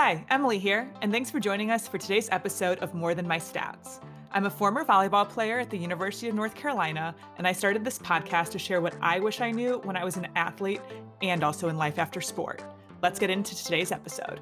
Hi, Emily here, and thanks for joining us for today's episode of More Than My Stats. I'm a former volleyball player at the University of North Carolina, and I started this podcast to share what I wish I knew when I was an athlete and also in life after sport. Let's get into today's episode.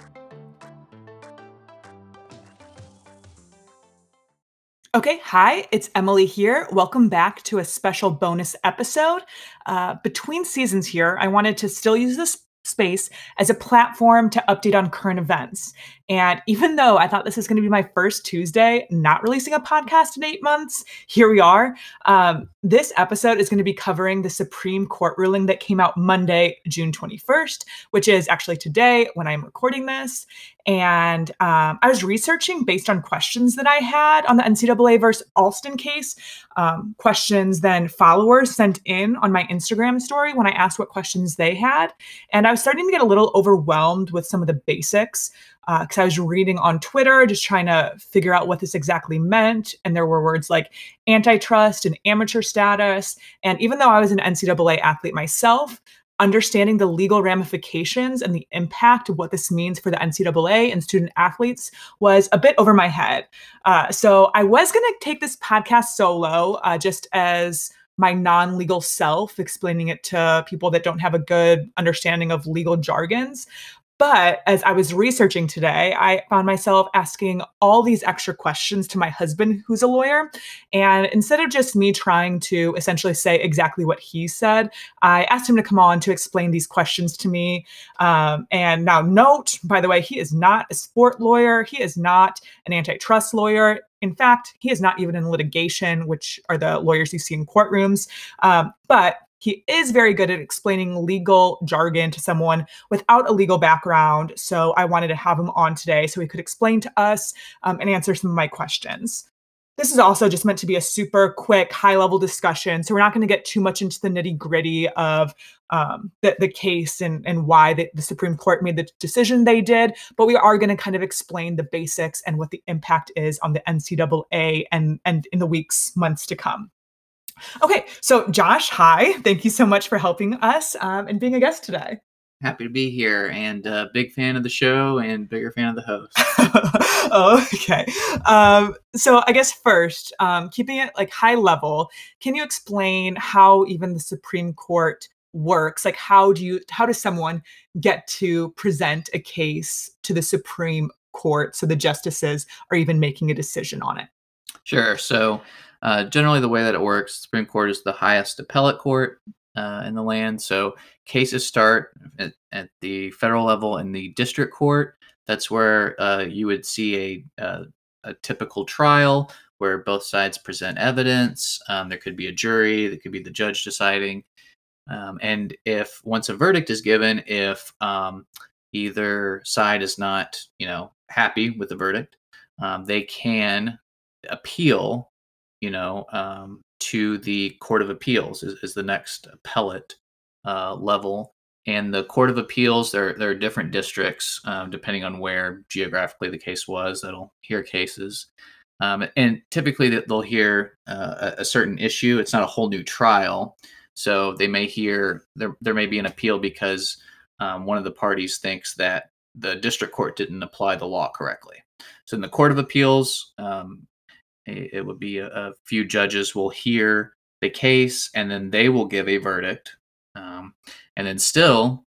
Okay, hi, it's Emily here. Welcome back to a special bonus episode. Uh, between seasons here, I wanted to still use this space as a platform to update on current events. And even though I thought this is going to be my first Tuesday not releasing a podcast in eight months, here we are. Um, this episode is going to be covering the Supreme Court ruling that came out Monday, June 21st, which is actually today when I'm recording this. And um, I was researching based on questions that I had on the NCAA versus Alston case, um, questions then followers sent in on my Instagram story when I asked what questions they had. And I was starting to get a little overwhelmed with some of the basics because uh, I was reading on Twitter, just trying to figure out what this exactly meant. And there were words like antitrust and amateur status. And even though I was an NCAA athlete myself, understanding the legal ramifications and the impact of what this means for the NCAA and student athletes was a bit over my head. Uh, so I was going to take this podcast solo uh, just as my non legal self, explaining it to people that don't have a good understanding of legal jargons. But as I was researching today, I found myself asking all these extra questions to my husband, who's a lawyer. And instead of just me trying to essentially say exactly what he said, I asked him to come on to explain these questions to me. Um, and now, note, by the way, he is not a sport lawyer, he is not an antitrust lawyer. In fact, he is not even in litigation, which are the lawyers you see in courtrooms. Um, but he is very good at explaining legal jargon to someone without a legal background. So I wanted to have him on today so he could explain to us um, and answer some of my questions. This is also just meant to be a super quick, high level discussion. So we're not going to get too much into the nitty gritty of um, the, the case and, and why the, the Supreme Court made the decision they did. But we are going to kind of explain the basics and what the impact is on the NCAA and, and in the weeks, months to come. Okay, so Josh, hi. Thank you so much for helping us um, and being a guest today. Happy to be here and uh, big fan of the show and bigger fan of the host. oh, okay. Um, so I guess first, um, keeping it like high level, can you explain how even the Supreme Court works? Like, how do you, how does someone get to present a case to the Supreme Court so the justices are even making a decision on it? Sure. So uh, generally, the way that it works, the Supreme Court is the highest appellate court uh, in the land. So cases start at, at, the federal level in the district court. That's where uh, you would see a, uh, a, typical trial where both sides present evidence. Um, there could be a jury, there could be the judge deciding. Um, and if once a verdict is given, if um, either side is not, you know, happy with the verdict, um, they can appeal you know, um, to the Court of Appeals is, is the next appellate uh, level. And the Court of Appeals, there, there are different districts um, depending on where geographically the case was that'll hear cases. Um, and typically they'll hear uh, a, certain issue. It's not a whole new trial. So they may hear, there, there may be an appeal because um, one of the parties thinks that the district court didn't apply the law correctly. So in the Court of Appeals, um, it would be a, a, few judges will hear the case and then they will give a verdict. Um, and then still,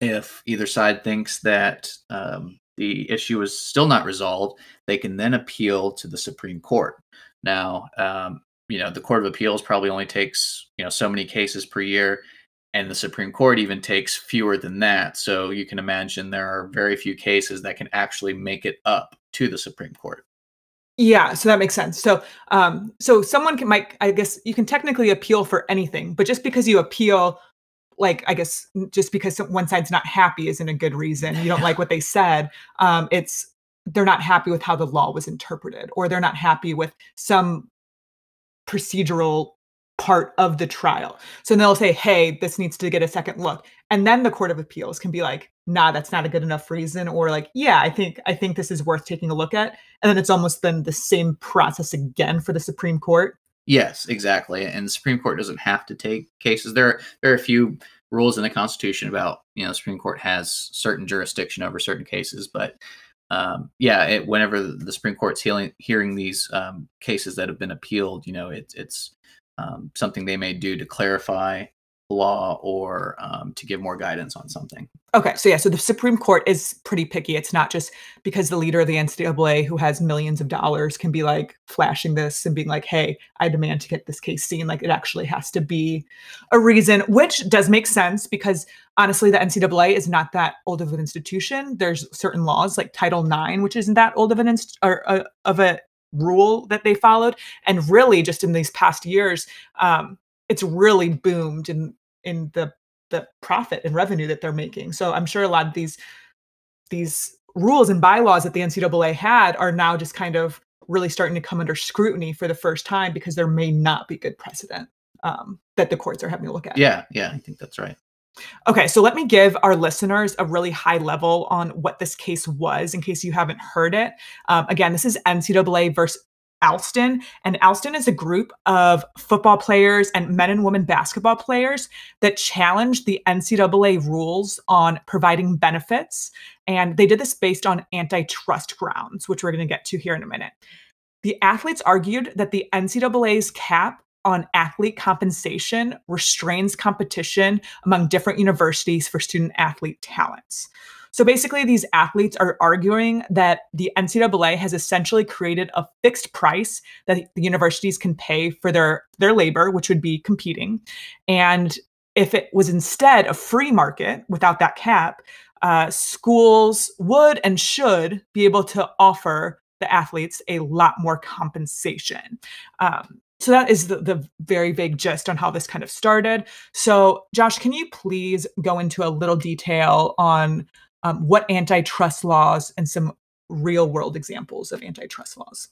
if either side thinks that um, the issue is still not resolved, they can then appeal to the Supreme Court. Now, um, you know, the Court of Appeals probably only takes, you know, so many cases per year, and the Supreme Court even takes fewer than that. So you can imagine there are very few cases that can actually make it up to the Supreme Court. Yeah, so that makes sense. So, um, so someone can might, I guess, you can technically appeal for anything, but just because you appeal, like I guess, just because one side's not happy isn't a good reason. You don't like what they said. Um, it's they're not happy with how the law was interpreted, or they're not happy with some procedural part of the trial. So they'll say, hey, this needs to get a second look. And then the Court of Appeals can be like, nah, that's not a good enough reason, or like, yeah, I think I think this is worth taking a look at. And then it's almost then the same process again for the Supreme Court. Yes, exactly. And the Supreme Court doesn't have to take cases. There, there are a few rules in the Constitution about you know the Supreme Court has certain jurisdiction over certain cases, but um, yeah, it, whenever the Supreme Court's hearing, hearing these um, cases that have been appealed, you know, it, it's um, something they may do to clarify law or um, to give more guidance on something. Okay, so yeah, so the Supreme Court is pretty picky. It's not just because the leader of the NCAA, who has millions of dollars, can be like flashing this and being like, "Hey, I demand to get this case seen." Like, it actually has to be a reason, which does make sense because honestly, the NCAA is not that old of an institution. There's certain laws like Title IX, which isn't that old of an inst- or uh, of a rule that they followed, and really just in these past years. Um, it's really boomed in in the the profit and revenue that they're making. So I'm sure a lot of these these rules and bylaws that the NCAA had are now just kind of really starting to come under scrutiny for the first time because there may not be good precedent um, that the courts are having to look at. Yeah, yeah, I think that's right. Okay, so let me give our listeners a really high level on what this case was in case you haven't heard it. Um, again, this is NCAA versus Alston. And Alston is a group of football players and men and women basketball players that challenged the NCAA rules on providing benefits. And they did this based on antitrust grounds, which we're going to get to here in a minute. The athletes argued that the NCAA's cap on athlete compensation restrains competition among different universities for student athlete talents. So basically, these athletes are arguing that the NCAA has essentially created a fixed price that the universities can pay for their, their labor, which would be competing. And if it was instead a free market without that cap, uh, schools would and should be able to offer the athletes a lot more compensation. Um, so that is the, the very vague gist on how this kind of started. So, Josh, can you please go into a little detail on um, what antitrust laws and some real world examples of antitrust laws.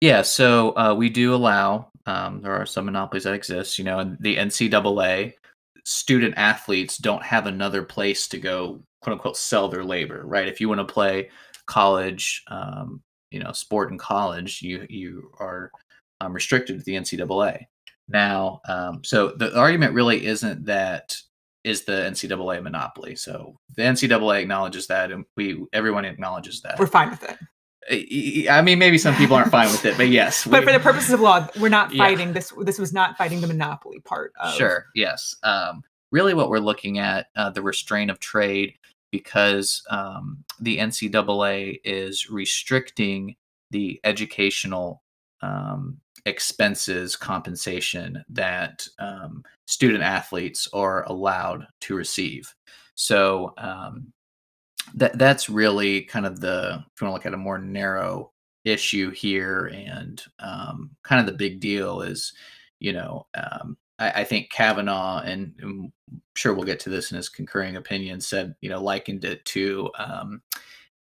Yeah, so uh, we do allow, um, there are some monopolies that exist, you know, and the NCAA student athletes don't have another place to go, quote unquote, sell their labor, right? If you want to play college, um, you know, sport in college, you, you are um, restricted to the NCAA. Now, um, so the argument really isn't that is the NCAA monopoly. So the NCAA acknowledges that, and we everyone acknowledges that. We're fine with it. I mean, maybe some people aren't fine with it, but yes. but for the purposes of law, we're not fighting yeah. this. This was not fighting the monopoly part. Of... Sure. Yes. Um, really, what we're looking at uh, the restraint of trade because um, the NCAA is restricting the educational um, expenses compensation that um, student athletes are allowed to receive. So um, that that's really kind of the if you want to look at a more narrow issue here, and um, kind of the big deal is, you know, um, I, I, think Kavanaugh, and, I'm sure we'll get to this in his concurring opinion, said you know likened it to um,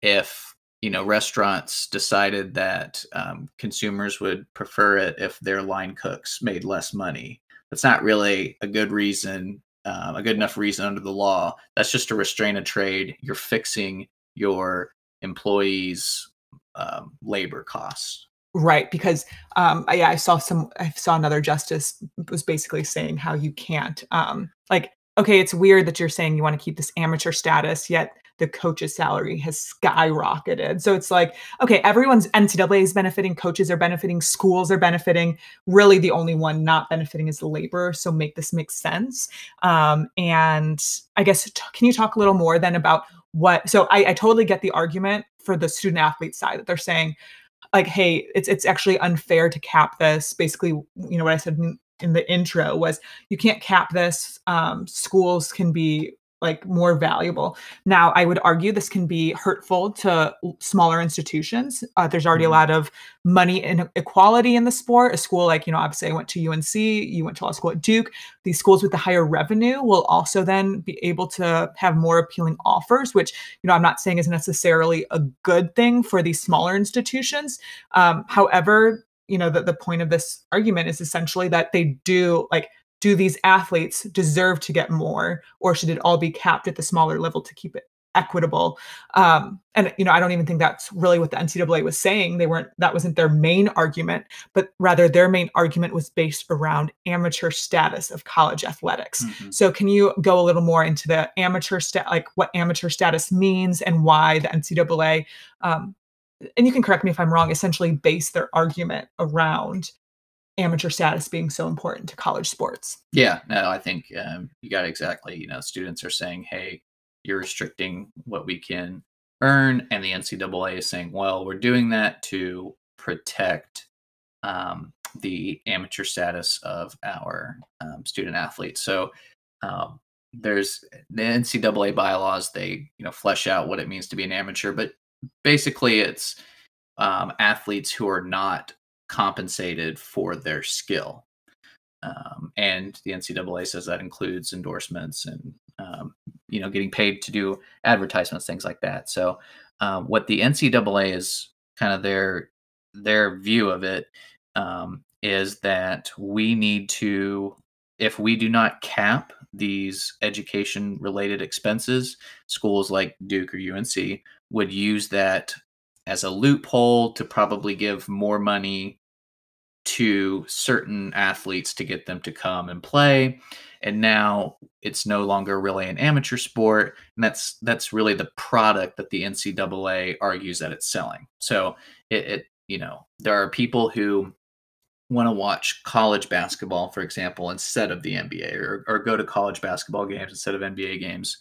if you know restaurants decided that um, consumers would prefer it if their line cooks made less money. That's not really a good reason um, a good enough reason under the law. That's just to restrain a trade. You're fixing your employees um, labor costs. Right because um, I, i saw some i saw another justice was basically saying how you can't um, like okay it's weird that you're saying you want to keep this amateur status yet the coach's salary has skyrocketed. So it's like, okay, everyone's NCAA is benefiting, coaches are benefiting, schools are benefiting. Really, the only one not benefiting is the labor. So make this make sense. Um, and I guess, t- can you talk a little more then about what? So I, I totally get the argument for the student athlete side that they're saying, like, hey, it's it's actually unfair to cap this. Basically, you know what I said in, the intro was you can't cap this. Um, schools can be like more valuable. Now, I would argue this can be hurtful to smaller institutions. Uh, there's already mm-hmm. a lot of money inequality in the sport. A school like, you know, obviously I went to UNC, you went to law school at Duke. These schools with the higher revenue will also then be able to have more appealing offers, which, you know, I'm not saying is necessarily a good thing for these smaller institutions. Um, however, you know, the, the point of this argument is essentially that they do like do these athletes deserve to get more or should it all be capped at the smaller level to keep it equitable. Um, and you know, I don't even think that's really what the NCAA was saying. They weren't that wasn't their main argument, but rather their main argument was based around amateur status of college athletics. Mm-hmm. So can you go a little more into the amateur stat like what amateur status means and why the NCAA um, and you can correct me if I'm wrong, essentially base their argument around amateur status being so important to college sports. Yeah, no, I think um, you got exactly. You know, students are saying, "Hey, you're restricting what we can earn," and the NCAA is saying, "Well, we're doing that to protect um, the amateur status of our um, student athletes." So. Um, there's the NCAA bylaws. They, you know, flesh out what it means to be an amateur, but basically, it's um, athletes who are not compensated for their skill. Um, and the NCAA says that includes endorsements and um, you know getting paid to do advertisements, things like that. So um, what the NCAA is kind of their their view of it um, is that we need to, if we do not cap these education related expenses, schools like Duke or UNC would use that as a loophole to probably give more money to certain athletes to get them to come and play. And now it's no longer really an amateur sport and that's that's really the product that the ncaa argues that it's selling. So it, it you know there are people who want to watch college basketball for example instead of the nba or, or go to college basketball games instead of nba games.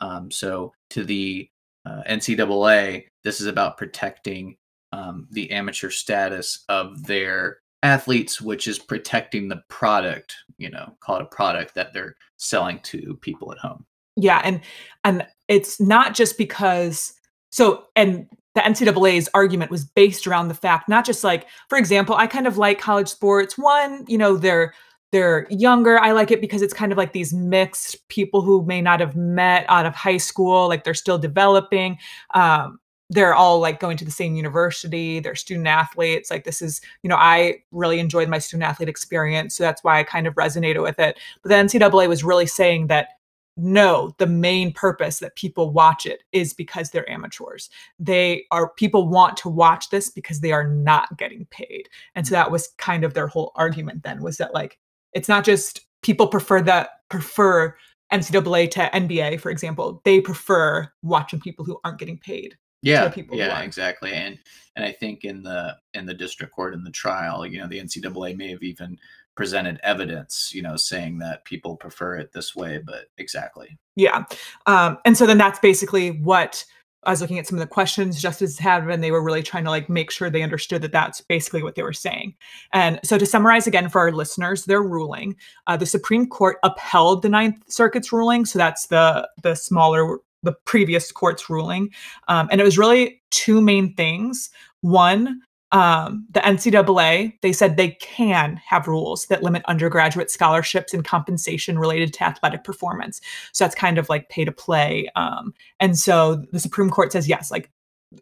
Um, so to the uh, ncaa this is about protecting um, the amateur status of their athletes, which is protecting the product, you know, call it a product that they're selling to people at home. Yeah. And and it's not just because so and the NCAA's argument was based around the fact, not just like, for example, I kind of like college sports. One, you know, they're they're younger. I like it because it's kind of like these mixed people who may not have met out of high school, like they're still developing. Um, they're all like going to the same university they're student athletes like this is you know i really enjoyed my student athlete experience so that's why i kind of resonated with it. But the ncaa was really saying that no the main purpose that people watch it is because they're amateurs. They are people want to watch this because they are not getting paid. And so that was kind of their whole argument then was that like it's not just people prefer that prefer ncaa to nba for example. They prefer watching people who aren't getting paid yeah people yeah exactly and and i think in the in the district court in the trial you know the ncaa may have even presented evidence you know saying that people prefer it this way but exactly yeah um and so then that's basically what I was looking at some of the questions justices had, and they were really trying to like make sure they understood that that's basically what they were saying. And so, to summarize again for our listeners, their ruling: uh, the Supreme Court upheld the Ninth Circuit's ruling, so that's the the smaller the previous court's ruling. Um, and it was really two main things. One, um, the NCAA, they said they can have rules that limit undergraduate scholarships and compensation related to athletic performance. So that's kind of like pay to play. Um, and so the Supreme Court says yes, like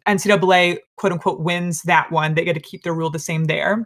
NCAA quote unquote wins that one. They get to keep their rule the same there.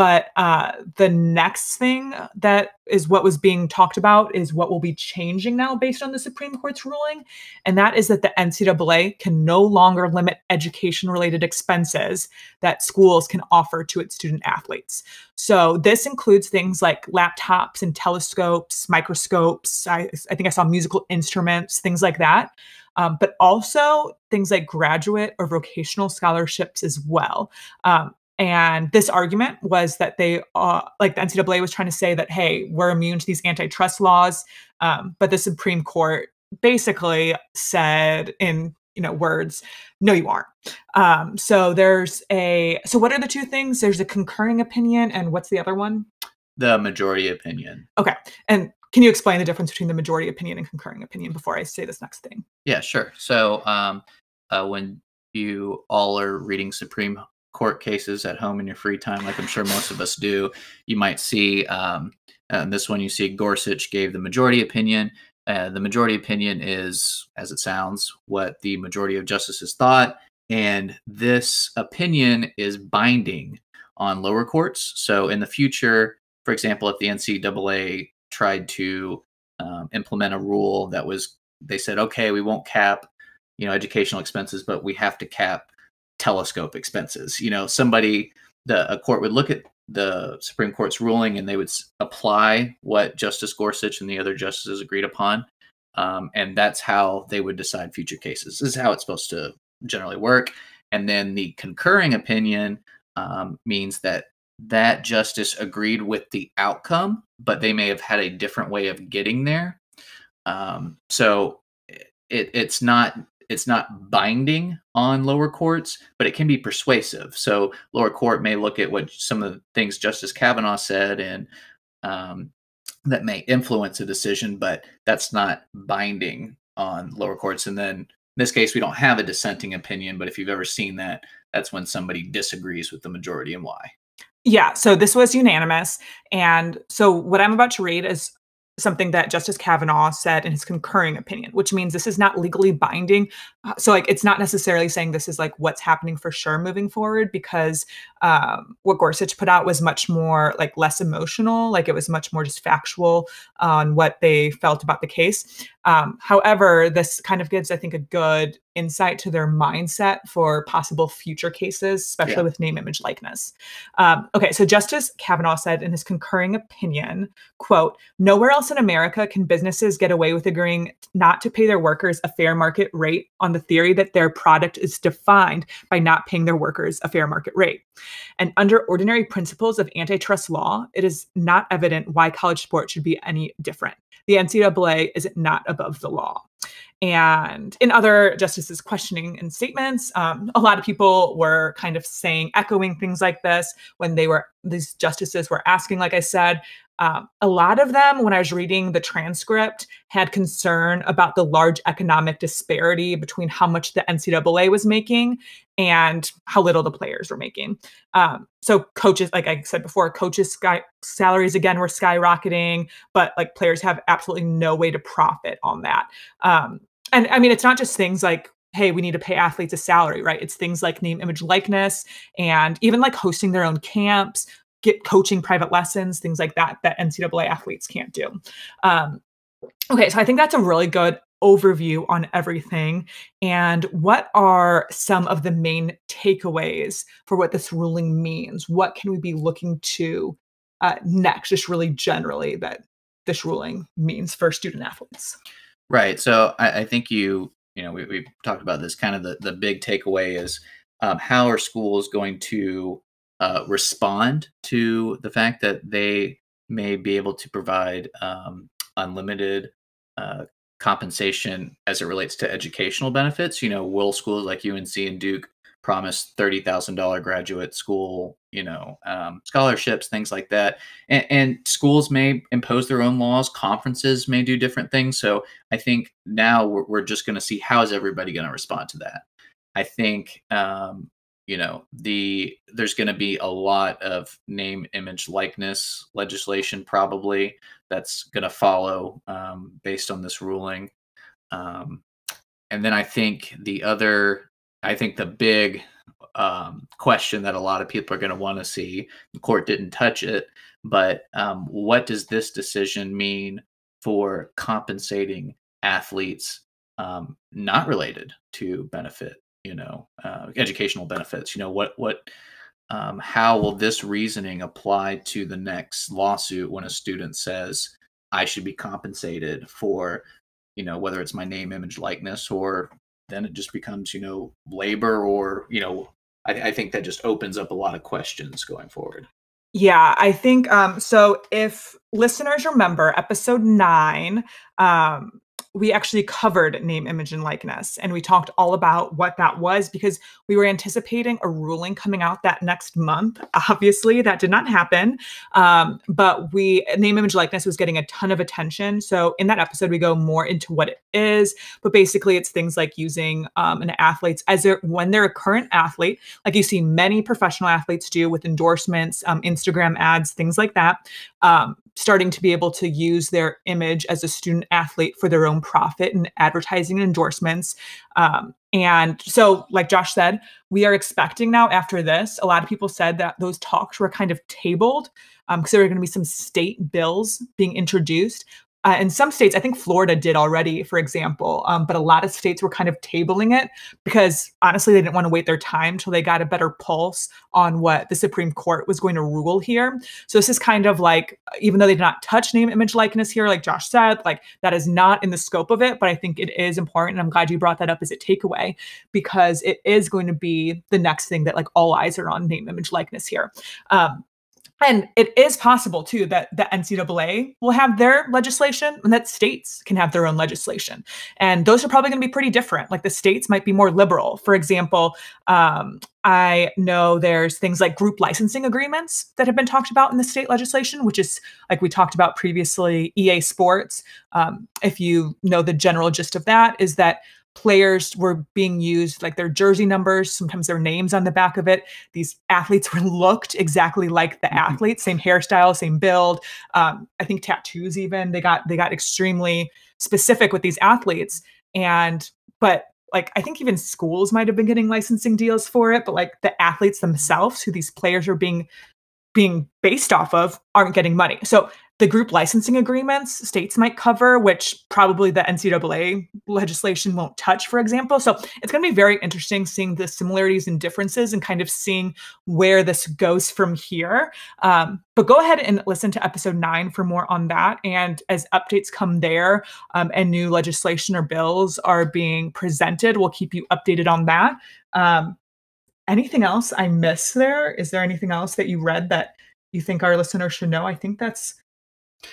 But uh, the next thing that is what was being talked about is what will be changing now based on the Supreme Court's ruling. And that is that the NCAA can no longer limit education related expenses that schools can offer to its student athletes. So this includes things like laptops and telescopes, microscopes. I, I think I saw musical instruments, things like that. Um, but also things like graduate or vocational scholarships as well. Um, and this argument was that they, uh, like the NCAA was trying to say that, hey, we're immune to these antitrust laws. Um, but the Supreme Court basically said in you know words no you aren't. Um so there's a so what are the two things? There's a concurring opinion and what's the other one? The majority opinion. Okay. And can you explain the difference between the majority opinion and concurring opinion before i say this next thing? Yeah sure. So um uh, when you all are reading supreme court cases at home in your free time, like I'm sure most of us do, you might see um, this one. You see Gorsuch gave the majority opinion. Uh, the majority opinion is, as it sounds, what the majority of justices thought, and this opinion is binding on lower courts. So in the future, for example, if the NCAA tried to um, implement a rule that was, they said, okay, we won't cap you know educational expenses, but we have to cap telescope expenses. You know, somebody the a court would look at the Supreme Court's ruling and they would apply what Justice Gorsuch and the other justices agreed upon. Um, and that's how they would decide future cases. This is how it's supposed to generally work. And then the concurring opinion um, means that that justice agreed with the outcome, but they may have had a different way of getting there. Um, so it, it's not it's not binding on lower courts, but it can be persuasive. So lower court may look at what some of the things Justice Kavanaugh said and um, that may influence a decision, but that's not binding on lower courts. And then in this case, we don't have a dissenting opinion, but if you've ever seen that, that's when somebody disagrees with the majority and why. Yeah, so this was unanimous. And so what I'm about to read is something that Justice Kavanaugh said in his concurring opinion, which means this is not legally binding. Uh, so, like, it's not necessarily saying this is like what's happening for sure moving forward, because um, what Gorsuch put out was much more like less emotional, like it was much more just factual on what they felt about the case. Um, however, this kind of gives, I think, a good insight to their mindset for possible future cases, especially yeah. with name, image, likeness. Um, okay, so Justice Kavanaugh said in his concurring opinion, quote, nowhere else in America can businesses get away with agreeing not to pay their workers a fair market rate on the theory that their product is defined by not paying their workers a fair market rate. And under ordinary principles of antitrust law, it is not evident why college sports should be any different. The NCAA is not above the law. And in other justices' questioning and statements, um, a lot of people were kind of saying, echoing things like this when they were, these justices were asking, like I said, um, a lot of them, when I was reading the transcript, had concern about the large economic disparity between how much the NCAA was making and how little the players were making. Um, so coaches, like I said before, coaches' sky salaries again were skyrocketing, but like players have absolutely no way to profit on that. Um, and I mean, it's not just things like hey, we need to pay athletes a salary, right? It's things like name, image, likeness, and even like hosting their own camps, get coaching private lessons, things like that, that NCAA athletes can't do. Um, okay, so I think that's a really good overview on everything. And what are some of the main takeaways for what this ruling means? What can we be looking to uh, next, just really generally, that this ruling means for student athletes? Right. So I, I think you, you know, we, we've talked about this kind of the, the big takeaway is um, how are schools going to uh, respond to the fact that they may be able to provide um, unlimited uh, compensation as it relates to educational benefits. You know, will schools like UNC and Duke promise thirty thousand dollar graduate school, you know, um, scholarships, things like that. And, and, schools may impose their own laws. Conferences may do different things. So I think now we're, we're just going to see how is everybody going to respond to that. I think um, you know the there's going to be a lot of name image likeness legislation probably that's going to follow um, based on this ruling. Um, and then i think the other i think the big um, question that a lot of people are going to want to see the court didn't touch it but um, what does this decision mean for compensating athletes um, not related to benefit you know uh, educational benefits you know what what um, how will this reasoning apply to the next lawsuit when a student says i should be compensated for you know whether it's my name image likeness or then it just becomes you know labor or you know I, I think that just opens up a lot of questions going forward. Yeah, I think um so if listeners remember episode 9 um we actually covered name, image, and likeness. And we talked all about what that was because we were anticipating a ruling coming out that next month. Obviously, that did not happen. Um, but we, name, image, likeness was getting a ton of attention. So in that episode, we go more into what it is. But basically, it's things like using um, an athlete's as they're, when they're a current athlete, like you see many professional athletes do with endorsements, um, Instagram ads, things like that. Um, starting to be able to use their image as a student athlete for their own profit and advertising and endorsements. Um, and so, like Josh said, we are expecting now after this, a lot of people said that those talks were kind of tabled because um, there are going to be some state bills being introduced. Uh, in some states, I think Florida did already, for example, um, but a lot of states were kind of tabling it because honestly, they didn't want to wait their time until they got a better pulse on what the Supreme Court was going to rule here. So this is kind of like, even though they did not touch name, image, likeness here, like Josh said, like that is not in the scope of it, but I think it is important. And I'm glad you brought that up as a takeaway because it is going to be the next thing that like all eyes are on name, image, likeness here. Um, and it is possible too that the NCAA will have their legislation and that states can have their own legislation. And those are probably going to be pretty different. Like the states might be more liberal. For example, um, I know there's things like group licensing agreements that have been talked about in the state legislation, which is like we talked about previously, EA Sports. Um, if you know the general gist of that, is that players were being used like their jersey numbers sometimes their names on the back of it. These athletes were looked exactly like the mm-hmm. athletes same hairstyle same build. Um, i think tattoos even they got they got extremely specific with these athletes. And but like i think even schools might have been getting licensing deals for it but like the athletes themselves who these players are being being based off of aren't getting money. So the group licensing agreements states might cover, which probably the NCAA legislation won't touch, for example. So it's going to be very interesting seeing the similarities and differences and kind of seeing where this goes from here. Um, but go ahead and listen to episode nine for more on that. And as updates come there um, and new legislation or bills are being presented, we'll keep you updated on that. Um, anything else I miss there? Is there anything else that you read that you think our listeners should know? I think that's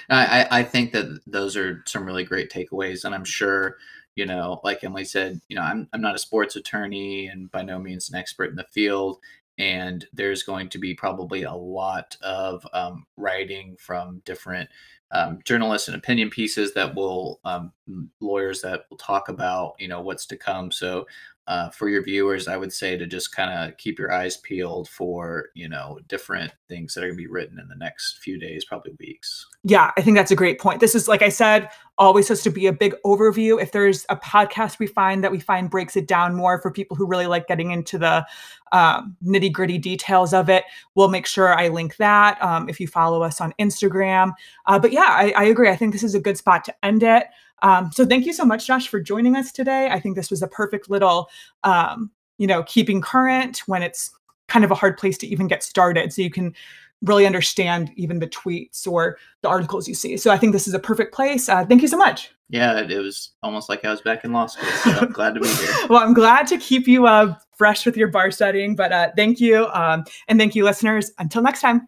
I, I think that those are some really great takeaways, and I'm sure you know, like Emily said, you know, I'm I'm not a sports attorney and by no means an expert in the field, and there's going to be probably a lot of um, writing from different um, journalists and opinion pieces that will um, lawyers that will talk about you know what's to come. So uh, for your viewers, I would say to just kind of keep your eyes peeled for you know different things that are going to be written in the next few days, probably weeks. Yeah, I think that's a great point. This is like I said, always supposed to be a big overview. If there's a podcast we find that we find breaks it down more for people who really like getting into the um, nitty gritty details of it, we'll make sure I link that um, if you follow us on Instagram. Uh, but yeah, I, I agree. I think this is a good spot to end it. Um, so thank you so much, Josh, for joining us today. I think this was a perfect little, um, you know, keeping current when it's kind of a hard place to even get started. So you can really understand even the tweets or the articles you see. So I think this is a perfect place. Uh, thank you so much. Yeah, it was almost like I was back in law school. So I'm glad to be here. well, I'm glad to keep you uh, fresh with your bar studying, but uh, thank you. Um, and thank you, listeners. Until next time.